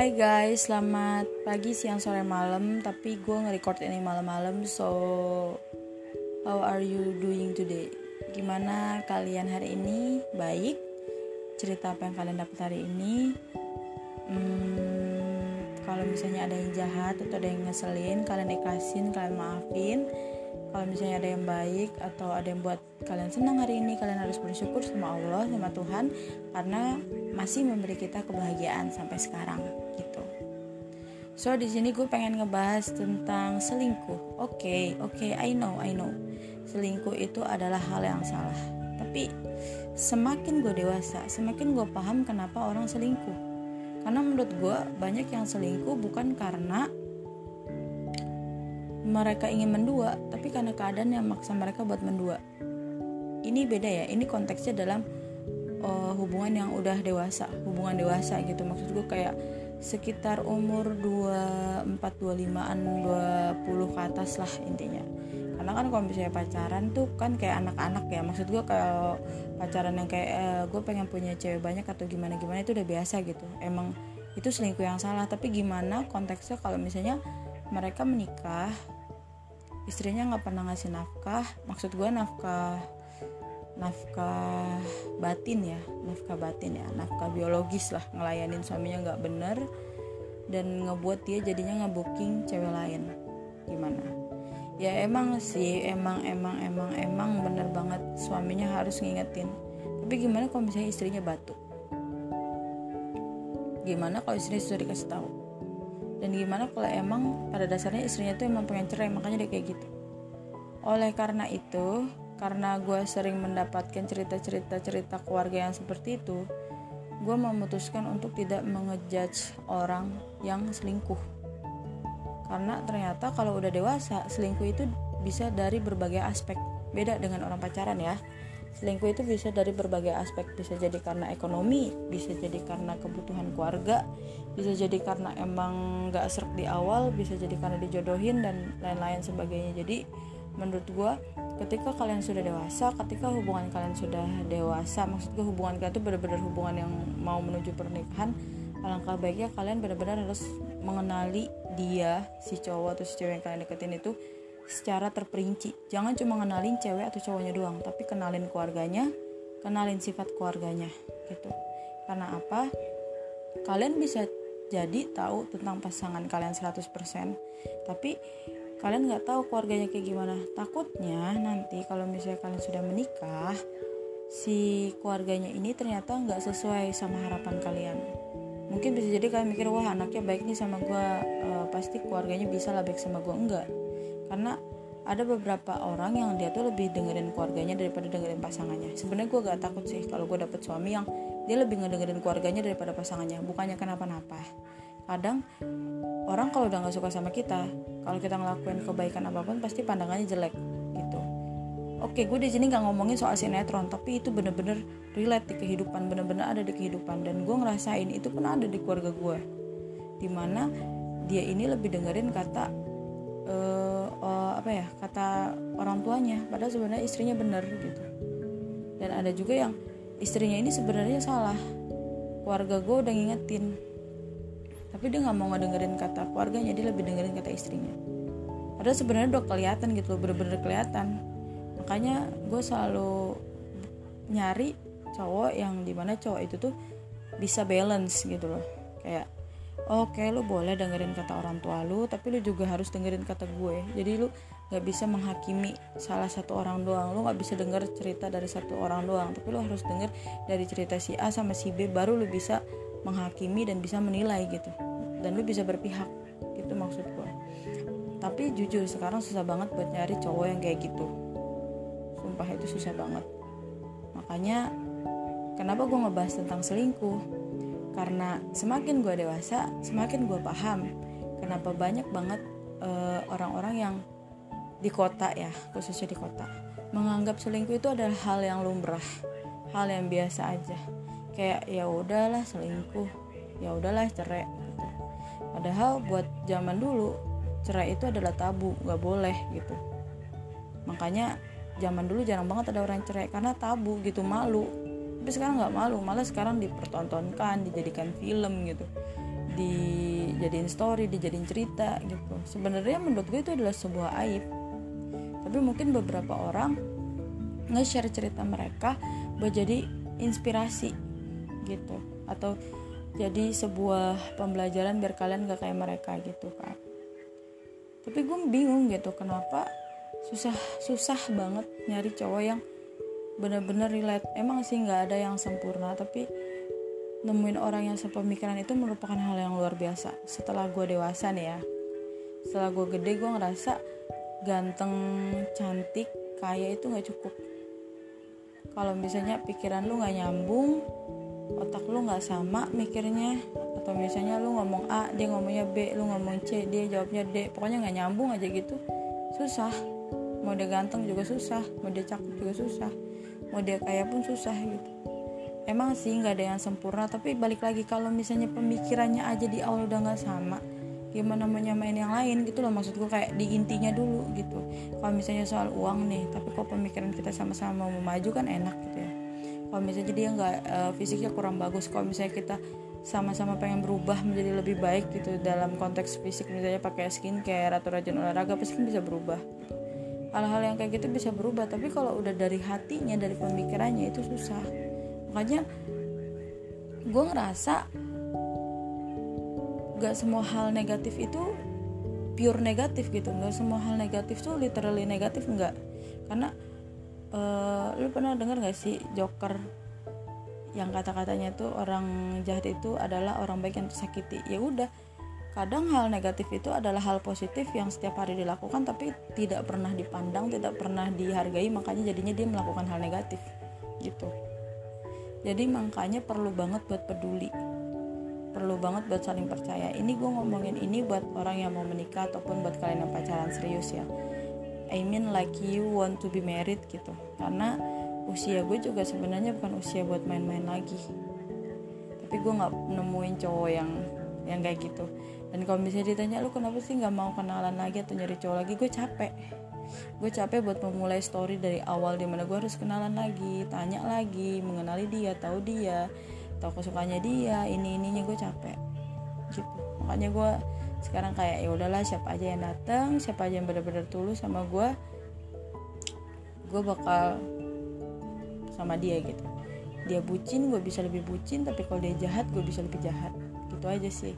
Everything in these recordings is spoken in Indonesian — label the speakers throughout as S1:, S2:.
S1: Hai guys, selamat pagi, siang, sore, malam Tapi gue nge-record ini malam-malam So, how are you doing today? Gimana kalian hari ini? Baik? Cerita apa yang kalian dapat hari ini? Hmm, kalau misalnya ada yang jahat atau ada yang ngeselin Kalian ikhlasin, kalian maafin kalau misalnya ada yang baik atau ada yang buat kalian senang hari ini kalian harus bersyukur sama Allah sama Tuhan karena masih memberi kita kebahagiaan sampai sekarang so di sini gue pengen ngebahas tentang selingkuh. Oke okay, oke okay, I know I know. Selingkuh itu adalah hal yang salah. Tapi semakin gue dewasa semakin gue paham kenapa orang selingkuh. Karena menurut gue banyak yang selingkuh bukan karena mereka ingin mendua tapi karena keadaan yang maksa mereka buat mendua. Ini beda ya ini konteksnya dalam uh, hubungan yang udah dewasa hubungan dewasa gitu. Maksud gue kayak sekitar umur 24 25an 20 ke atas lah intinya. Karena kan kalau misalnya pacaran tuh kan kayak anak-anak ya. Maksud gue kalau pacaran yang kayak eh, gue pengen punya cewek banyak atau gimana gimana itu udah biasa gitu. Emang itu selingkuh yang salah. Tapi gimana konteksnya kalau misalnya mereka menikah istrinya nggak pernah ngasih nafkah maksud gue nafkah nafkah batin ya nafkah batin ya nafkah biologis lah ngelayanin suaminya nggak bener dan ngebuat dia jadinya ngebooking cewek lain. Gimana? Ya emang sih emang emang emang emang bener banget suaminya harus ngingetin. Tapi gimana kalau misalnya istrinya batu gimana kalau istrinya sudah dikasih tahu? Dan gimana kalau emang pada dasarnya istrinya tuh emang pengen cerai makanya dia kayak gitu. Oleh karena itu karena gue sering mendapatkan cerita-cerita cerita keluarga yang seperti itu gue memutuskan untuk tidak mengejudge orang yang selingkuh. Karena ternyata kalau udah dewasa selingkuh itu bisa dari berbagai aspek. Beda dengan orang pacaran ya. Selingkuh itu bisa dari berbagai aspek. Bisa jadi karena ekonomi bisa jadi karena kebutuhan keluarga bisa jadi karena emang gak serak di awal bisa jadi karena dijodohin dan lain-lain sebagainya. Jadi menurut gue ketika kalian sudah dewasa ketika hubungan kalian sudah dewasa maksud gue hubungan kalian itu benar-benar hubungan yang mau menuju pernikahan alangkah baiknya kalian benar-benar harus mengenali dia si cowok atau si cewek yang kalian deketin itu secara terperinci. Jangan cuma kenalin cewek atau cowoknya doang, tapi kenalin keluarganya, kenalin sifat keluarganya gitu. Karena apa? Kalian bisa jadi tahu tentang pasangan kalian 100%, tapi kalian nggak tahu keluarganya kayak gimana. Takutnya nanti kalau misalnya kalian sudah menikah, si keluarganya ini ternyata nggak sesuai sama harapan kalian. Mungkin bisa jadi kalian mikir wah anaknya baik nih sama gue, uh, pasti keluarganya bisa lah baik sama gue enggak. Karena ada beberapa orang yang dia tuh lebih dengerin keluarganya daripada dengerin pasangannya. Sebenarnya gue gak takut sih kalau gue dapet suami yang dia lebih ngedengerin keluarganya daripada pasangannya. Bukannya kenapa-napa kadang orang kalau udah gak suka sama kita kalau kita ngelakuin kebaikan apa pun pasti pandangannya jelek gitu. Oke gue di sini nggak ngomongin soal sinetron tapi itu bener-bener relate di kehidupan bener-bener ada di kehidupan. Dan gue ngerasain itu pun ada di keluarga gue di mana dia ini lebih dengerin kata uh, uh, apa ya kata orang tuanya padahal sebenarnya istrinya benar gitu. Dan ada juga yang istrinya ini sebenarnya salah. Keluarga gue udah ngingetin tapi dia nggak mau ngedengerin kata keluarganya dia lebih dengerin kata istrinya. Padahal sebenarnya udah kelihatan gitu bener-bener kelihatan. Makanya gue selalu nyari cowok yang di mana cowok itu tuh bisa balance gitu loh. Kayak oke lu boleh dengerin kata orang tua lu tapi lu juga harus dengerin kata gue. Jadi lu nggak bisa menghakimi salah satu orang doang. Lu nggak bisa denger cerita dari satu orang doang tapi lu harus denger dari cerita si A sama si B baru lu bisa menghakimi dan bisa menilai gitu. Dan lu bisa berpihak gitu maksud gue tapi jujur sekarang susah banget buat nyari cowok yang kayak gitu. Sumpah itu susah banget. Makanya kenapa gue ngebahas tentang selingkuh? Karena semakin gue dewasa semakin gue paham kenapa banyak banget uh, orang-orang yang di kota ya khususnya di kota menganggap selingkuh itu adalah hal yang lumrah hal yang biasa aja kayak ya udahlah selingkuh. Ya udahlah cerai gitu. Padahal buat zaman dulu cerai itu adalah tabu nggak boleh gitu. Makanya zaman dulu jarang banget ada orang cerai karena tabu gitu malu. Tapi sekarang nggak malu malah sekarang dipertontonkan dijadikan film gitu. Dijadiin story dijadiin cerita gitu. Sebenarnya menurut gue itu adalah sebuah aib. Tapi mungkin beberapa orang nge-share cerita mereka buat jadi inspirasi gitu. Atau jadi sebuah pembelajaran biar kalian gak kayak mereka gitu kan tapi gue bingung gitu kenapa susah susah banget nyari cowok yang bener-bener relate. Emang sih nggak ada yang sempurna tapi nemuin orang yang sepemikiran itu merupakan hal yang luar biasa. Setelah gue dewasa nih ya setelah gue gede gue ngerasa ganteng cantik kaya itu nggak cukup. Kalau misalnya pikiran lu nggak nyambung otak lu nggak sama mikirnya. Atau misalnya lu ngomong A dia ngomongnya B lu ngomong C dia jawabnya D. Pokoknya nggak nyambung aja gitu. Susah. Mau dia ganteng juga susah mau dia cakep juga susah mau dia kaya pun susah gitu. Emang sih nggak ada yang sempurna tapi balik lagi kalau misalnya pemikirannya aja di awal udah nggak sama gimana mau nyamain yang lain? Gitu loh maksud kayak di intinya dulu gitu. Kalau misalnya soal uang nih tapi kok pemikiran kita sama-sama mau maju kan enak gitu ya kalau misalnya dia nggak uh, fisiknya kurang bagus kalau misalnya kita sama-sama pengen berubah menjadi lebih baik gitu dalam konteks fisik misalnya pakai skincare atau rajin olahraga pasti kan bisa berubah. Hal-hal yang kayak gitu bisa berubah tapi kalau udah dari hatinya dari pemikirannya itu susah. Makanya gue ngerasa gak semua hal negatif itu pure negatif gitu gak semua hal negatif tuh literally negatif enggak karena uh, lu pernah dengar gak sih Joker yang kata-katanya tuh orang jahat itu adalah orang baik yang tersakiti ya udah Kadang hal negatif itu adalah hal positif yang setiap hari dilakukan tapi tidak pernah dipandang, tidak pernah dihargai, makanya jadinya dia melakukan hal negatif. Gitu. Jadi makanya perlu banget buat peduli. Perlu banget buat saling percaya. Ini gue ngomongin ini buat orang yang mau menikah ataupun buat kalian yang pacaran serius ya. I mean like you want to be married gitu. Karena usia gue juga sebenarnya bukan usia buat main-main lagi. Tapi gue nggak nemuin cowok yang yang kayak gitu. Dan kalau misalnya ditanya lu kenapa sih nggak mau kenalan lagi atau nyari cowok lagi? Gue capek. Gue capek buat memulai story dari awal di mana gue harus kenalan lagi tanya lagi mengenali dia tahu dia tahu kesukaannya dia ini ininya gue capek. Gitu. Makanya gue sekarang kayak ya udahlah siapa aja yang datang siapa aja yang benar-benar tulus sama gue gue bakal sama dia gitu. Dia bucin gue bisa lebih bucin tapi kalau dia jahat gue bisa lebih jahat. Gitu aja sih.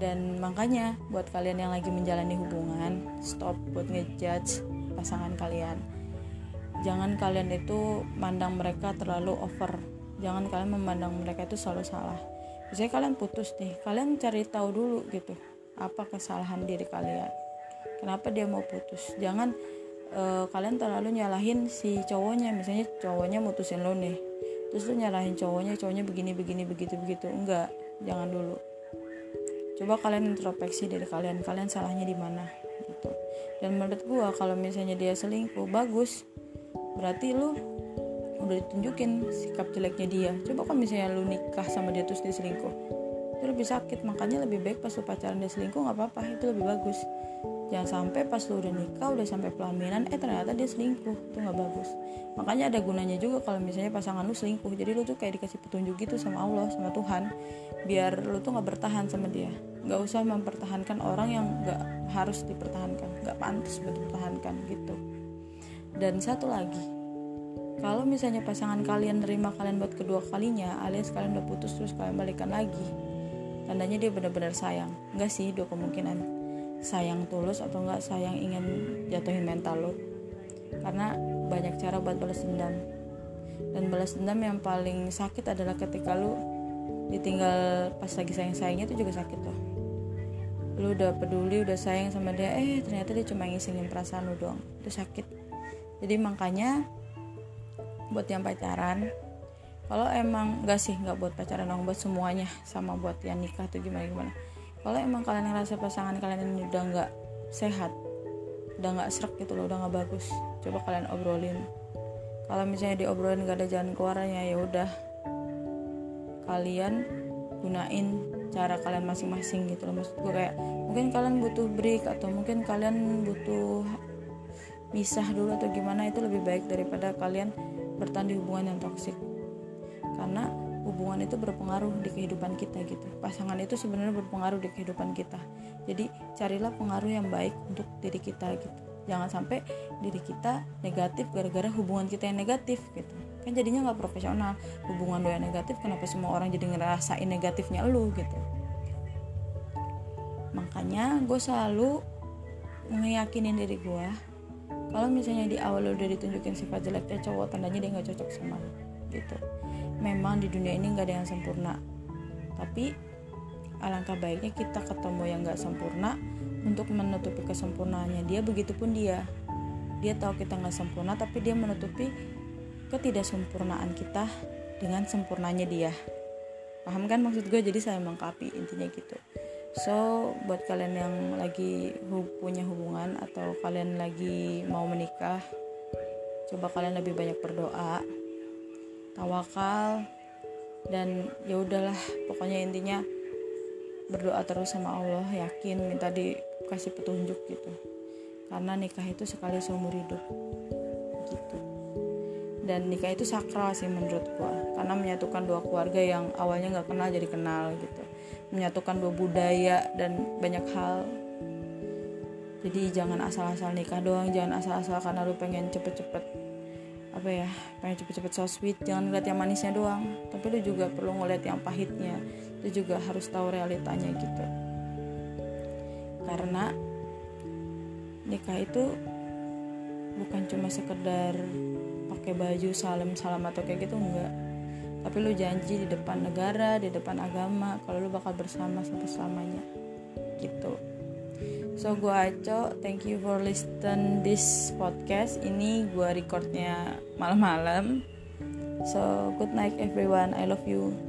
S1: Dan makanya buat kalian yang lagi menjalani hubungan stop buat ngejudge pasangan kalian. Jangan kalian itu mandang mereka terlalu over. Jangan kalian memandang mereka itu selalu salah. Misalnya kalian putus nih kalian cari tahu dulu gitu apa kesalahan diri kalian? Kenapa dia mau putus? Jangan uh, kalian terlalu nyalahin si cowoknya. Misalnya cowoknya mutusin lo nih terus lu nyalahin cowoknya cowoknya begini begini begitu begitu. Enggak jangan dulu. Coba kalian introspeksi dari kalian. Kalian salahnya di mana? Gitu. Dan menurut gua kalau misalnya dia selingkuh bagus. Berarti lu udah ditunjukin sikap jeleknya dia. Coba kalau misalnya lu nikah sama dia terus dia selingkuh lebih sakit. Makanya lebih baik pas lu pacaran dia selingkuh nggak apa-apa. Itu lebih bagus. Jangan sampai pas lu udah nikah udah sampai pelaminan eh ternyata dia selingkuh. Itu nggak bagus. Makanya ada gunanya juga kalau misalnya pasangan lu selingkuh. Jadi lu tuh kayak dikasih petunjuk gitu sama Allah sama Tuhan. Biar lu tuh nggak bertahan sama dia. Nggak usah mempertahankan orang yang nggak harus dipertahankan. Nggak pantas buat dipertahankan gitu. Dan satu lagi kalau misalnya pasangan kalian nerima kalian buat kedua kalinya alias kalian udah putus terus kalian balikan lagi tandanya dia benar-benar sayang. Nggak sih dua kemungkinan. Sayang tulus atau nggak sayang ingin jatuhin mental lo. Karena banyak cara buat balas dendam. Dan balas dendam yang paling sakit adalah ketika lu ditinggal pas lagi sayang-sayangnya itu juga sakit loh lu udah peduli udah sayang sama dia eh ternyata dia cuma ngisengin perasaan lu doang. Itu sakit. Jadi makanya buat yang pacaran kalau emang gak sih nggak buat pacaran dong buat semuanya sama buat yang nikah tuh gimana gimana. Kalau emang kalian ngerasa pasangan kalian ini udah nggak sehat udah nggak serak gitu loh udah nggak bagus coba kalian obrolin. Kalau misalnya diobrolin gak ada jalan keluarnya ya udah. Kalian gunain cara kalian masing-masing gitu loh. Maksud gue kayak mungkin kalian butuh break atau mungkin kalian butuh pisah dulu atau gimana itu lebih baik daripada kalian bertahan di hubungan yang toksik karena hubungan itu berpengaruh di kehidupan kita gitu. Pasangan itu sebenarnya berpengaruh di kehidupan kita. Jadi carilah pengaruh yang baik untuk diri kita gitu. Jangan sampai diri kita negatif gara-gara hubungan kita yang negatif gitu. Kan jadinya nggak profesional. Hubungan lo negatif kenapa semua orang jadi ngerasain negatifnya lu gitu? Makanya gue selalu ngeyakinin diri gue kalau misalnya di awal lo udah ditunjukin sifat jeleknya cowok tandanya dia nggak cocok sama lo gitu memang di dunia ini nggak ada yang sempurna. Tapi alangkah baiknya kita ketemu yang nggak sempurna untuk menutupi kesempurnaannya. Dia begitupun dia. Dia tahu kita nggak sempurna tapi dia menutupi ketidaksempurnaan kita dengan sempurnanya dia. Paham kan maksud gue? Jadi saya mengkapi intinya gitu. So buat kalian yang lagi punya hubungan atau kalian lagi mau menikah coba kalian lebih banyak berdoa tawakal dan ya udahlah pokoknya intinya berdoa terus sama Allah yakin minta dikasih petunjuk gitu. Karena nikah itu sekali seumur hidup. Gitu. Dan nikah itu sakral sih menurut gua. Karena menyatukan dua keluarga yang awalnya nggak kenal jadi kenal gitu. Menyatukan dua budaya dan banyak hal. Jadi jangan asal-asal nikah doang jangan asal-asal karena lu pengen cepet-cepet apa ya pengen cepet-cepet so sweet jangan ngeliat yang manisnya doang. Tapi lu juga perlu ngeliat yang pahitnya. Lu juga harus tahu realitanya gitu. Karena nikah itu bukan cuma sekedar pakai baju salam salam atau kayak gitu enggak. Tapi lu janji di depan negara di depan agama kalau lu bakal bersama sampai selamanya. Gitu so gue Aco thank you for listen this podcast. Ini gue recordnya malam-malam. So good night everyone. I love you